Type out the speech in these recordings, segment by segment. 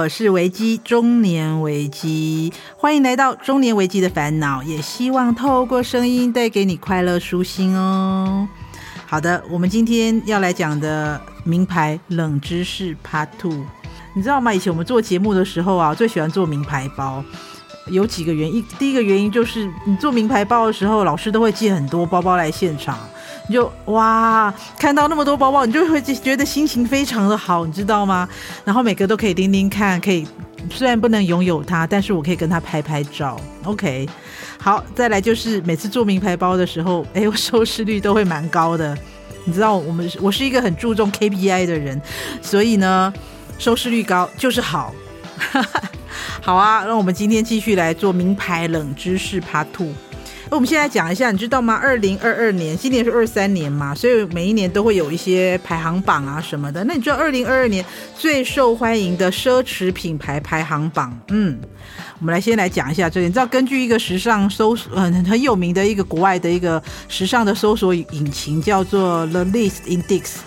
我是维基，中年维基，欢迎来到中年维基的烦恼，也希望透过声音带给你快乐舒心哦。好的，我们今天要来讲的名牌冷知识 Part Two，你知道吗？以前我们做节目的时候啊，最喜欢做名牌包。有几个原因，第一个原因就是你做名牌包的时候，老师都会寄很多包包来现场，你就哇，看到那么多包包，你就会觉得心情非常的好，你知道吗？然后每个都可以拎拎看，可以虽然不能拥有它，但是我可以跟它拍拍照。OK，好，再来就是每次做名牌包的时候，哎，我收视率都会蛮高的。你知道我们我是一个很注重 KPI 的人，所以呢，收视率高就是好。好啊，那我们今天继续来做名牌冷知识 Part Two。那我们现在讲一下，你知道吗？二零二二年，今年是二三年嘛，所以每一年都会有一些排行榜啊什么的。那你知道二零二二年最受欢迎的奢侈品牌排行榜？嗯，我们来先来讲一下这个。你知道，根据一个时尚搜索，嗯，很有名的一个国外的一个时尚的搜索引擎，叫做 The List Index。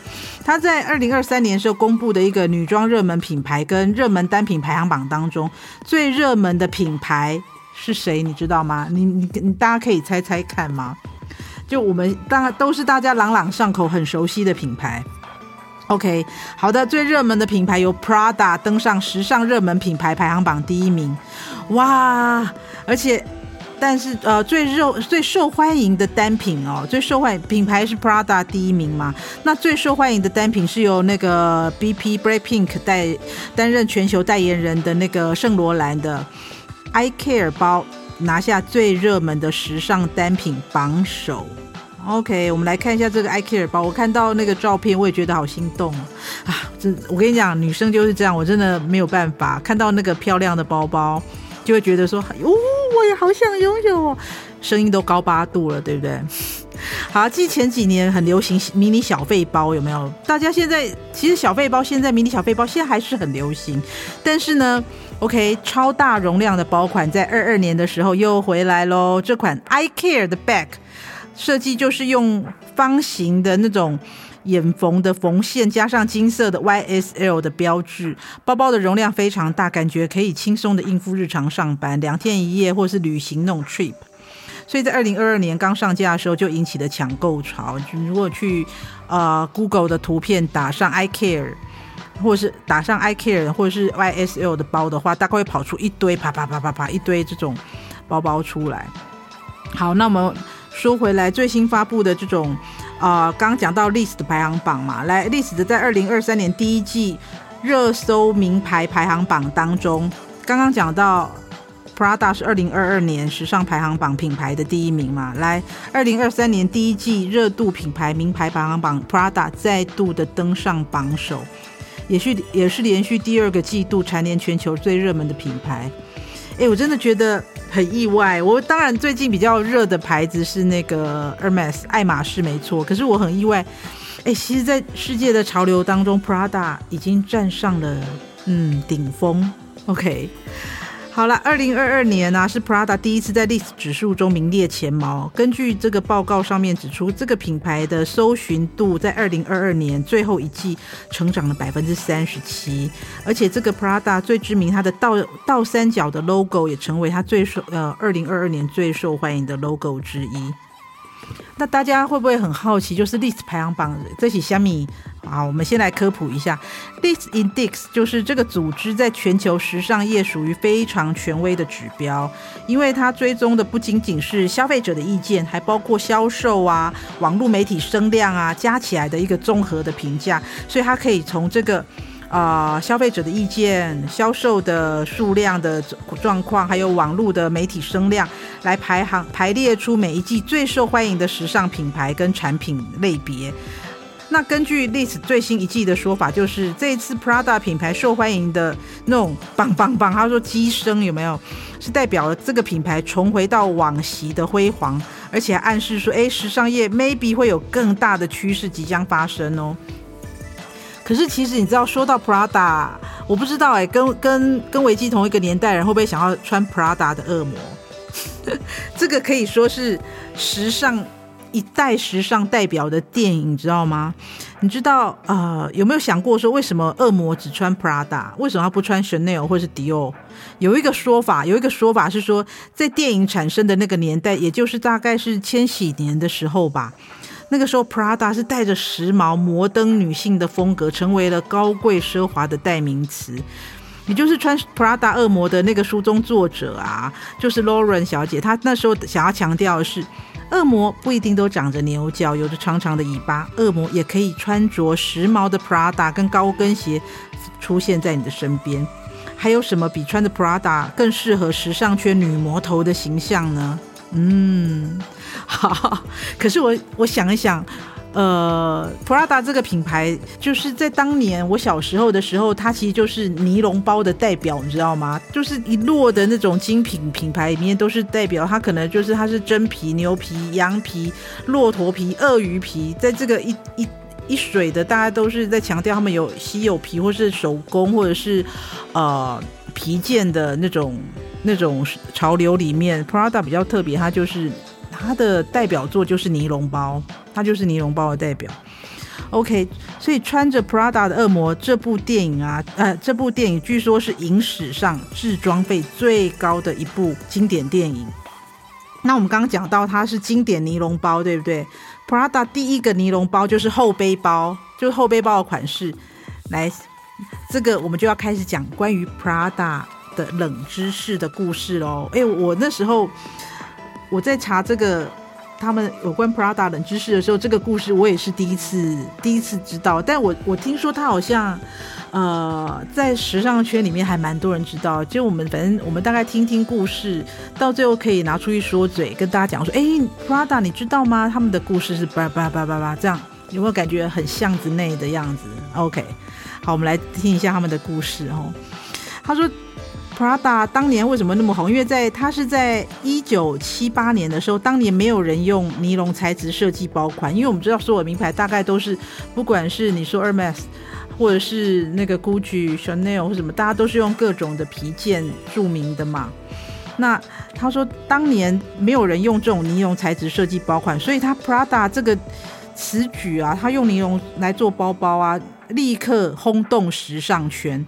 他在二零二三年时候公布的一个女装热门品牌跟热门单品排行榜当中，最热门的品牌是谁？你知道吗？你你你，大家可以猜猜看吗？就我们大都是大家朗朗上口、很熟悉的品牌。OK，好的，最热门的品牌由 Prada 登上时尚热门品牌排行榜第一名，哇！而且。但是呃，最热最受欢迎的单品哦，最受欢迎品牌是 Prada 第一名嘛？那最受欢迎的单品是由那个 BP Blackpink 代担任全球代言人的那个圣罗兰的 iCare 包拿下最热门的时尚单品榜首。OK，我们来看一下这个 iCare 包，我看到那个照片，我也觉得好心动啊！真我跟你讲，女生就是这样，我真的没有办法看到那个漂亮的包包。就会觉得说，哟，我也好想拥有哦，声音都高八度了，对不对？好，记前几年很流行迷你小费包，有没有？大家现在其实小费包现在迷你小费包现在还是很流行，但是呢，OK，超大容量的包款在二二年的时候又回来喽。这款 iCare 的 bag 设计就是用方形的那种。眼缝的缝线加上金色的 YSL 的标志，包包的容量非常大，感觉可以轻松的应付日常上班、两天一夜或是旅行那种 trip。所以在二零二二年刚上架的时候就引起了抢购潮。如果去呃 Google 的图片打上 iCare，或者是打上 iCare 或者是 YSL 的包的话，大概会跑出一堆啪啪啪啪啪一堆这种包包出来。好，那么说回来，最新发布的这种。啊、呃，刚讲到 List 的排行榜嘛，来 List 的在二零二三年第一季热搜名牌排行榜当中，刚刚讲到 Prada 是二零二二年时尚排行榜品牌的第一名嘛，来二零二三年第一季热度品牌名牌排行榜 Prada 再度的登上榜首，也是也是连续第二个季度蝉联全球最热门的品牌。哎，我真的觉得很意外。我当然最近比较热的牌子是那个 Hermes 爱马仕，没错。可是我很意外，哎，其实，在世界的潮流当中，Prada 已经站上了嗯顶峰。OK。好了，二零二二年呢、啊、是 Prada 第一次在历史指数中名列前茅。根据这个报告上面指出，这个品牌的搜寻度在二零二二年最后一季成长了百分之三十七，而且这个 Prada 最知名，它的倒倒三角的 logo 也成为它最受呃二零二二年最受欢迎的 logo 之一。那大家会不会很好奇，就是 List 排行榜这起虾米？啊，我们先来科普一下，List Index 就是这个组织在全球时尚业属于非常权威的指标，因为它追踪的不仅仅是消费者的意见，还包括销售啊、网络媒体声量啊，加起来的一个综合的评价，所以它可以从这个。啊、消费者的意见、销售的数量的状况，还有网络的媒体声量，来排行排列出每一季最受欢迎的时尚品牌跟产品类别。那根据 List 最新一季的说法，就是这一次 Prada 品牌受欢迎的那种棒棒棒，他说机声有没有，是代表了这个品牌重回到往昔的辉煌，而且还暗示说，哎，时尚业 maybe 会有更大的趋势即将发生哦。可是其实你知道，说到 Prada，我不知道哎、跟跟跟维基同一个年代人会不会想要穿 Prada 的恶魔？这个可以说是时尚一代时尚代表的电影，你知道吗？你知道呃有没有想过说，为什么恶魔只穿 Prada，为什么他不穿 Chanel 或是 Dior？有一个说法，有一个说法是说，在电影产生的那个年代，也就是大概是千禧年的时候吧。那个时候，Prada 是带着时髦、摩登女性的风格，成为了高贵奢华的代名词。也就是穿 Prada 恶魔的那个书中作者啊，就是 Lauren 小姐，她那时候想要强调的是，恶魔不一定都长着牛角，有着长长的尾巴，恶魔也可以穿着时髦的 Prada 跟高跟鞋出现在你的身边。还有什么比穿着 Prada 更适合时尚圈女魔头的形象呢？嗯。好，可是我我想一想，呃，Prada 这个品牌，就是在当年我小时候的时候，它其实就是尼龙包的代表，你知道吗？就是一摞的那种精品品牌里面都是代表，它可能就是它是真皮、牛皮、羊皮、骆驼皮、鳄鱼皮，在这个一一一水的，大家都是在强调他们有稀有皮，或是手工，或者是呃皮件的那种那种潮流里面，Prada 比较特别，它就是。它的代表作就是尼龙包，它就是尼龙包的代表。OK，所以穿着 Prada 的恶魔这部电影啊，呃，这部电影据说是影史上制装费最高的一部经典电影。那我们刚刚讲到它是经典尼龙包，对不对？Prada 第一个尼龙包就是后背包，就是后背包的款式。来，这个我们就要开始讲关于 Prada 的冷知识的故事喽。哎，我那时候。我在查这个他们有关 Prada 冷知识的时候，这个故事我也是第一次第一次知道。但我我听说他好像，呃，在时尚圈里面还蛮多人知道。就我们反正我们大概听听故事，到最后可以拿出一说嘴，跟大家讲说，哎，Prada 你知道吗？他们的故事是叭叭叭叭叭这样，有没有感觉很巷子内的样子？OK，好，我们来听一下他们的故事哦。他说。Prada 当年为什么那么红？因为在它是在一九七八年的时候，当年没有人用尼龙材质设计包款，因为我们知道所有名牌大概都是，不管是你说 Hermes，或者是那个 Gucci、Chanel 或什么，大家都是用各种的皮件著名的嘛。那他说当年没有人用这种尼龙材质设计包款，所以他 Prada 这个此举啊，他用尼龙来做包包啊，立刻轰动时尚圈。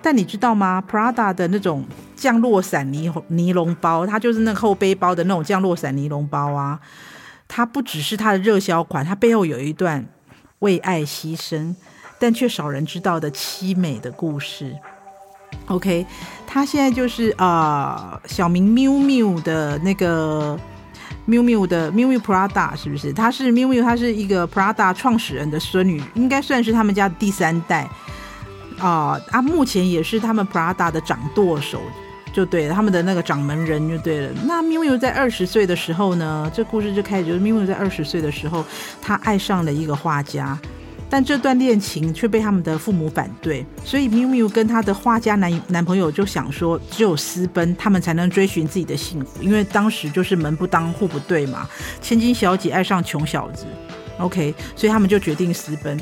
但你知道吗？Prada 的那种降落伞尼尼龙包，它就是那个后背包的那种降落伞尼龙包啊。它不只是它的热销款，它背后有一段为爱牺牲但却少人知道的凄美的故事。OK，它现在就是啊、呃，小明 mi 的那个 Miu Miu 的 Miu Miu Prada 是不是？她是 Miu Miu，她是一个 Prada 创始人的孙女，应该算是他们家的第三代。啊啊！目前也是他们 Prada 的掌舵手，就对了，他们的那个掌门人就对了。那 Miu Miu 在二十岁的时候呢，这故事就开始，就是 Miu Miu 在二十岁的时候，他爱上了一个画家，但这段恋情却被他们的父母反对，所以 Miu Miu 跟他的画家男男朋友就想说，只有私奔，他们才能追寻自己的幸福，因为当时就是门不当户不对嘛，千金小姐爱上穷小子，OK，所以他们就决定私奔。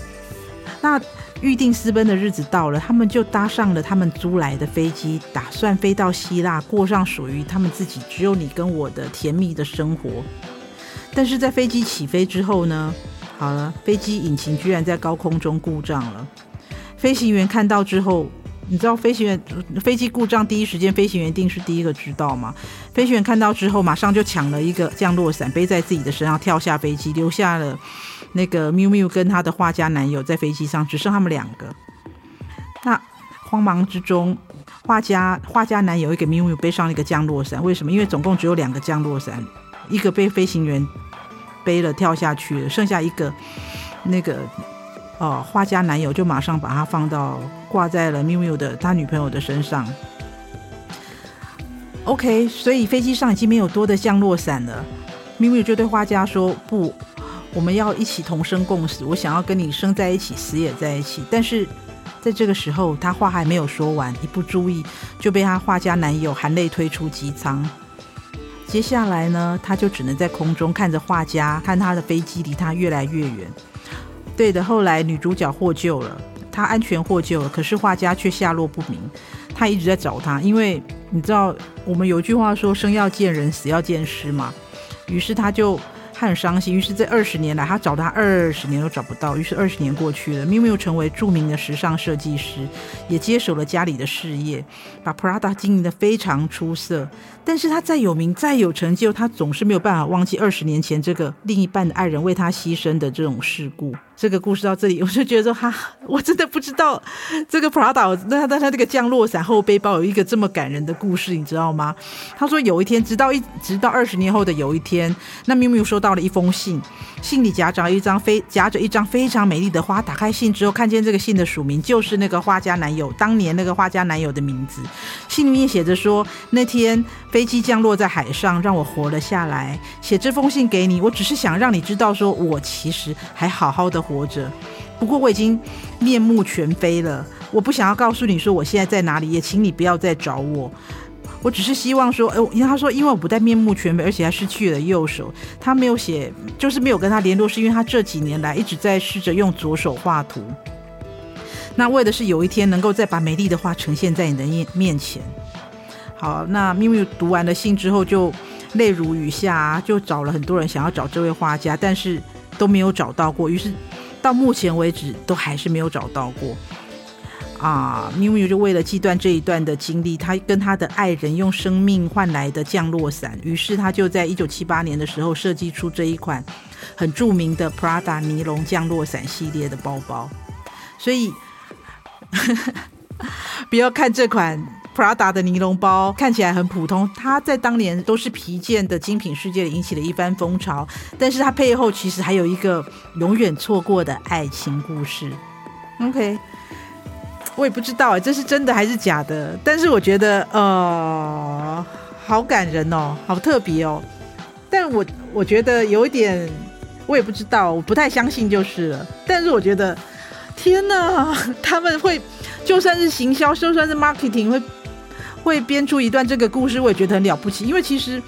那。预定私奔的日子到了，他们就搭上了他们租来的飞机，打算飞到希腊，过上属于他们自己只有你跟我的甜蜜的生活。但是在飞机起飞之后呢，好了，飞机引擎居然在高空中故障了。飞行员看到之后，你知道飞行员飞机故障第一时间，飞行员定是第一个知道吗？飞行员看到之后，马上就抢了一个降落伞，背在自己的身上，跳下飞机，留下了。那个 Miu 跟他的画家男友在飞机上，只剩他们两个。那慌忙之中，画家画家男友又给 Miu Miu 背上了一个降落伞。为什么？因为总共只有两个降落伞，一个被飞行员背了跳下去了，剩下一个，那个哦，画家男友就马上把它放到挂在了 Miu Miu 的他女朋友的身上。OK，所以飞机上已经没有多的降落伞了。Miu Miu 就对画家说：“不。”我们要一起同生共死，我想要跟你生在一起，死也在一起。但是在这个时候，他话还没有说完，一不注意就被他画家男友含泪推出机舱。接下来呢，他就只能在空中看着画家，看他的飞机离他越来越远。对的，后来女主角获救了，她安全获救了，可是画家却下落不明。他一直在找他，因为你知道，我们有句话说“生要见人，死要见尸”嘛。于是他就。很伤心。于是这二十年来，他找他二十年都找不到。于是二十年过去了咪咪又成为著名的时尚设计师，也接手了家里的事业，把 Prada 经营得非常出色。但是他再有名、再有成就，他总是没有办法忘记二十年前这个另一半的爱人为他牺牲的这种事故。这个故事到这里，我就觉得说，哈，我真的不知道这个 Prada 那他他这个降落伞后背包有一个这么感人的故事，你知道吗？他说有一天，直到一直到二十年后的有一天，那咪咪收到了一封信，信里夹着一张非夹着一张非常美丽的花。打开信之后，看见这个信的署名就是那个画家男友当年那个画家男友的名字。信里面写着说，那天飞机降落在海上，让我活了下来。写这封信给你，我只是想让你知道，说我其实还好好的。活着，不过我已经面目全非了。我不想要告诉你说我现在在哪里，也请你不要再找我。我只是希望说，哎，因为他说，因为我不但面目全非，而且还失去了右手。他没有写，就是没有跟他联络，是因为他这几年来一直在试着用左手画图。那为的是有一天能够再把美丽的画呈现在你的面面前。好，那 Miu Miu 读完了信之后就泪如雨下，就找了很多人想要找这位画家，但是都没有找到过。于是。到目前为止都还是没有找到过啊！Miu Miu 就为了记断这一段的经历，他跟他的爱人用生命换来的降落伞，于是他就在一九七八年的时候设计出这一款很著名的 Prada 尼龙降落伞系列的包包。所以 不要看这款。Prada 的尼龙包看起来很普通，它在当年都是皮件的精品世界里引起了一番风潮。但是它背后其实还有一个永远错过的爱情故事。OK，我也不知道哎，这是真的还是假的？但是我觉得呃，好感人哦，好特别哦。但我我觉得有一点，我也不知道，我不太相信就是了。但是我觉得，天哪，他们会就算是行销，就算是 marketing 会。会编出一段这个故事，我也觉得很了不起。因为其实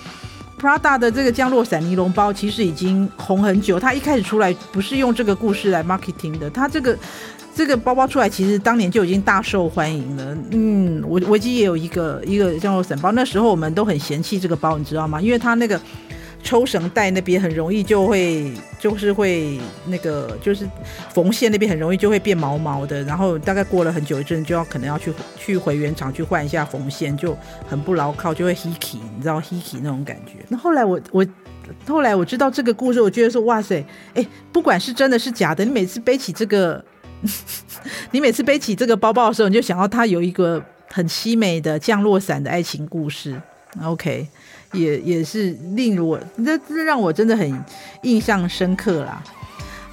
Prada 的这个降落伞尼龙包其实已经红很久。它一开始出来不是用这个故事来 marketing 的，它这个这个包包出来其实当年就已经大受欢迎了。嗯，我维基也有一个一个降落伞包，那时候我们都很嫌弃这个包，你知道吗？因为它那个。抽绳带那边很容易就会，就是会那个，就是缝线那边很容易就会变毛毛的，然后大概过了很久一阵，就要可能要去去回原厂去换一下缝线，就很不牢靠，就会 hiki，你知道 hiki 那种感觉。那后来我我后来我知道这个故事，我觉得说哇塞，哎，不管是真的是假的，你每次背起这个，你每次背起这个包包的时候，你就想到它有一个很凄美的降落伞的爱情故事。OK。也也是令我这这让我真的很印象深刻啦。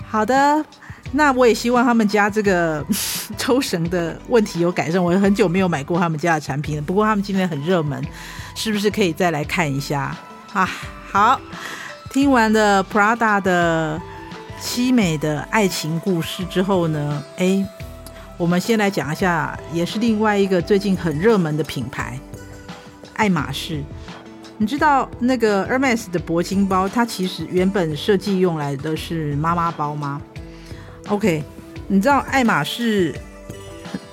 好的，那我也希望他们家这个 抽绳的问题有改善。我很久没有买过他们家的产品了，不过他们今天很热门，是不是可以再来看一下啊？好，听完了 Prada 的凄美的爱情故事之后呢，哎，我们先来讲一下，也是另外一个最近很热门的品牌——爱马仕。你知道那个 Hermes 的铂金包，它其实原本设计用来的是妈妈包吗？OK，你知道爱马仕，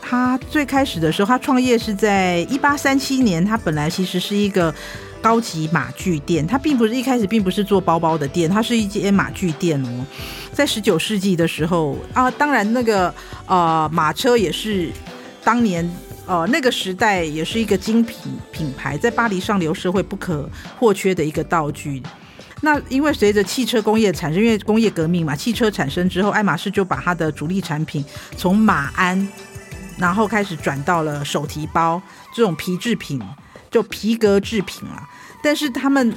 它最开始的时候，它创业是在一八三七年，它本来其实是一个高级马具店，它并不是一开始并不是做包包的店，它是一间马具店哦。在十九世纪的时候啊，当然那个呃马车也是当年。哦，那个时代也是一个精品品牌，在巴黎上流社会不可或缺的一个道具。那因为随着汽车工业产生，因为工业革命嘛，汽车产生之后，爱马仕就把它的主力产品从马鞍，然后开始转到了手提包这种皮制品，就皮革制品了。但是他们。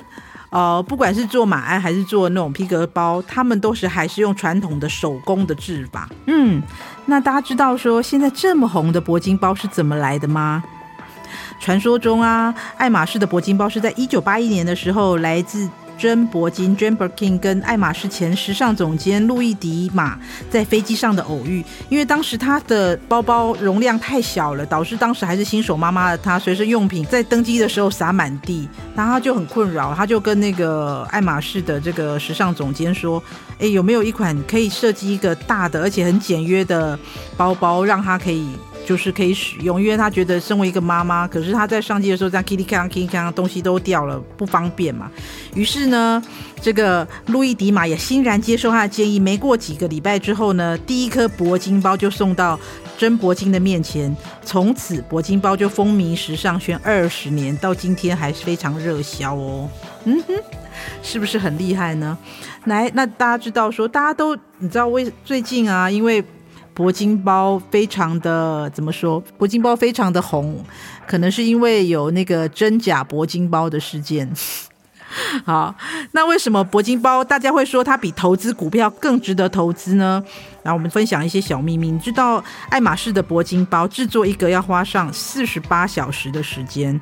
呃，不管是做马鞍还是做那种皮革包，他们都是还是用传统的手工的制法。嗯，那大家知道说现在这么红的铂金包是怎么来的吗？传说中啊，爱马仕的铂金包是在一九八一年的时候来自。珍·铂金 （Jane Birkin） 跟爱马仕前时尚总监路易·迪马在飞机上的偶遇，因为当时他的包包容量太小了，导致当时还是新手妈妈的他随身用品在登机的时候洒满地，然后他就很困扰，他就跟那个爱马仕的这个时尚总监说：“诶，有没有一款可以设计一个大的而且很简约的包包，让他可以？”就是可以使用，因为他觉得身为一个妈妈，可是他在上机的时候这样 kitty 咔叽里咔，东西都掉了，不方便嘛。于是呢，这个路易迪马也欣然接受他的建议。没过几个礼拜之后呢，第一颗铂金包就送到真铂金的面前。从此，铂金包就风靡时尚圈二十年，到今天还是非常热销哦。嗯哼，是不是很厉害呢？来，那大家知道说，大家都你知道为最近啊，因为铂金包非常的怎么说？铂金包非常的红，可能是因为有那个真假铂金包的事件。好，那为什么铂金包大家会说它比投资股票更值得投资呢？然后我们分享一些小秘密。你知道爱马仕的铂金包制作一个要花上四十八小时的时间。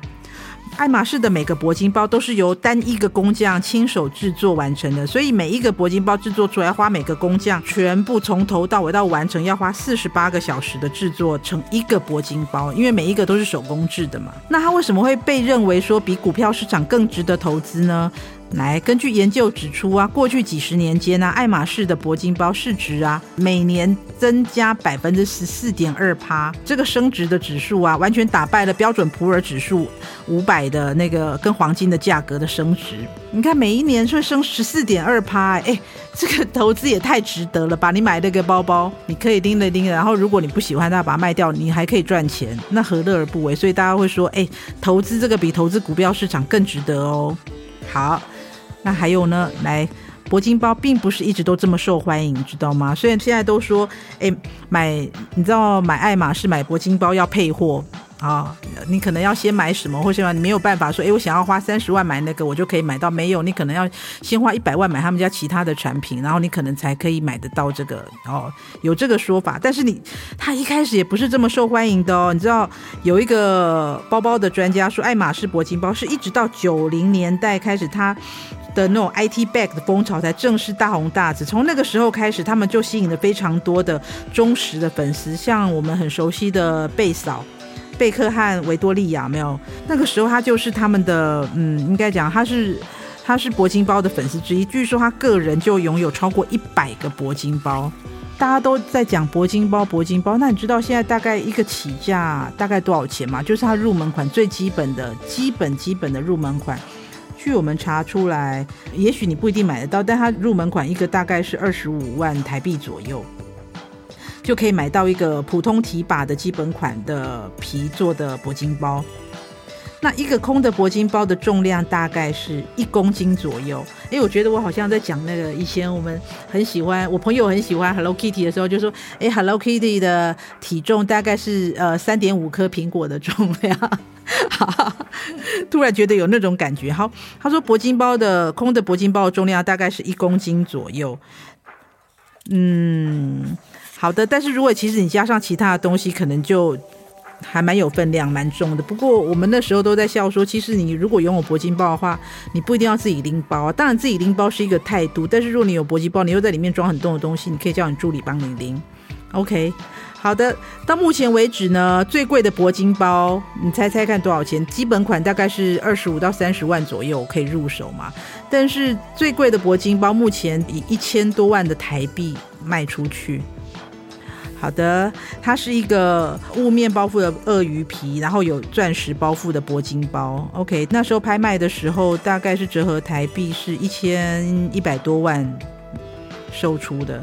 爱马仕的每个铂金包都是由单一个工匠亲手制作完成的，所以每一个铂金包制作出来，花每个工匠全部从头到尾到完成要花四十八个小时的制作成一个铂金包，因为每一个都是手工制的嘛。那它为什么会被认为说比股票市场更值得投资呢？来，根据研究指出啊，过去几十年间呢、啊，爱马仕的铂金包市值啊，每年增加百分之十四点二趴，这个升值的指数啊，完全打败了标准普尔指数五百的那个跟黄金的价格的升值。你看，每一年会升十四点二趴，哎，这个投资也太值得了吧？你买那个包包，你可以拎着拎着，然后如果你不喜欢它，把它卖掉，你还可以赚钱，那何乐而不为？所以大家会说，哎，投资这个比投资股票市场更值得哦。好。那还有呢？来，铂金包并不是一直都这么受欢迎，知道吗？虽然现在都说，哎，买，你知道买爱马仕买铂金包要配货。啊、你可能要先买什么，或者你没有办法说，哎，我想要花三十万买那个，我就可以买到。没有，你可能要先花一百万买他们家其他的产品，然后你可能才可以买得到这个。哦，有这个说法，但是你他一开始也不是这么受欢迎的哦。你知道有一个包包的专家说，爱马仕铂金包是一直到九零年代开始，它的那种 IT bag 的风潮才正式大红大紫。从那个时候开始，他们就吸引了非常多的忠实的粉丝，像我们很熟悉的贝嫂。贝克汉维多利亚没有，那个时候他就是他们的，嗯，应该讲他是他是铂金包的粉丝之一。据说他个人就拥有超过一百个铂金包。大家都在讲铂金包，铂金包。那你知道现在大概一个起价大概多少钱吗？就是它入门款最基本的基本基本的入门款。据我们查出来，也许你不一定买得到，但它入门款一个大概是二十五万台币左右。就可以买到一个普通提把的基本款的皮做的铂金包，那一个空的铂金包的重量大概是一公斤左右。哎，我觉得我好像在讲那个以前我们很喜欢，我朋友很喜欢 Hello Kitty 的时候，就说，哎，Hello Kitty 的体重大概是呃三点五颗苹果的重量。突然觉得有那种感觉。好，他说铂金包的空的铂金包的重量大概是一公斤左右。嗯。好的，但是如果其实你加上其他的东西，可能就还蛮有分量、蛮重的。不过我们那时候都在笑说，其实你如果拥有铂金包的话，你不一定要自己拎包啊。当然自己拎包是一个态度，但是如果你有铂金包，你又在里面装很重的东西，你可以叫你助理帮你拎。OK，好的。到目前为止呢，最贵的铂金包，你猜猜看多少钱？基本款大概是二十五到三十万左右可以入手嘛。但是最贵的铂金包目前以一千多万的台币卖出去。好的，它是一个雾面包覆的鳄鱼皮，然后有钻石包覆的铂金包。OK，那时候拍卖的时候大概是折合台币是一千一百多万售出的。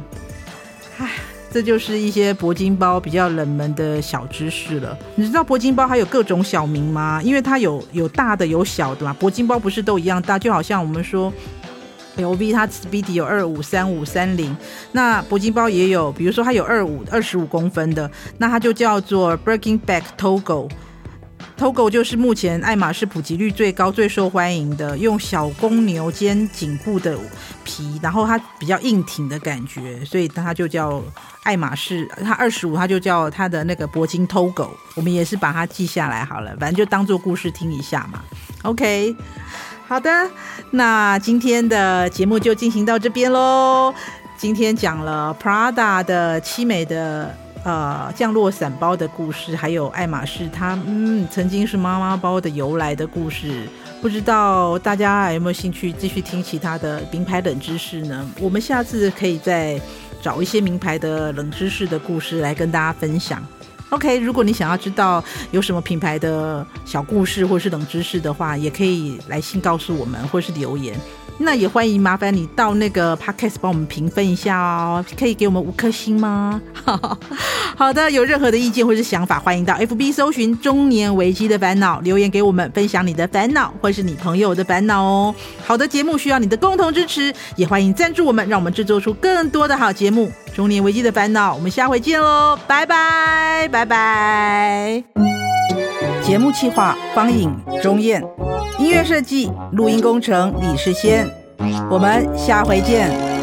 唉，这就是一些铂金包比较冷门的小知识了。你知道铂金包还有各种小名吗？因为它有有大的有小的嘛。铂金包不是都一样大，就好像我们说。LV 它 Speedy 有二五、三五、三零，那铂金包也有，比如说它有二五、二十五公分的，那它就叫做 Breaking Back Togo。Togo 就是目前爱马仕普及率最高、最受欢迎的，用小公牛肩颈部的皮，然后它比较硬挺的感觉，所以它就叫爱马仕。它二十五，它就叫它的那个铂金 Togo。我们也是把它记下来好了，反正就当做故事听一下嘛。OK。好的，那今天的节目就进行到这边喽。今天讲了 Prada 的凄美的呃降落伞包的故事，还有爱马仕它嗯曾经是妈妈包的由来的故事。不知道大家还有没有兴趣继续听其他的名牌冷知识呢？我们下次可以再找一些名牌的冷知识的故事来跟大家分享。OK，如果你想要知道有什么品牌的小故事或是冷知识的话，也可以来信告诉我们，或是留言。那也欢迎麻烦你到那个 Podcast 帮我们评分一下哦，可以给我们五颗星吗？好的，有任何的意见或是想法，欢迎到 FB 搜寻中年危机的烦恼留言给我们，分享你的烦恼或是你朋友的烦恼哦。好的节目需要你的共同支持，也欢迎赞助我们，让我们制作出更多的好节目。中年危机的烦恼，我们下回见喽，拜拜拜拜。节目企划方颖、钟燕，音乐设计、录音工程李世先，我们下回见。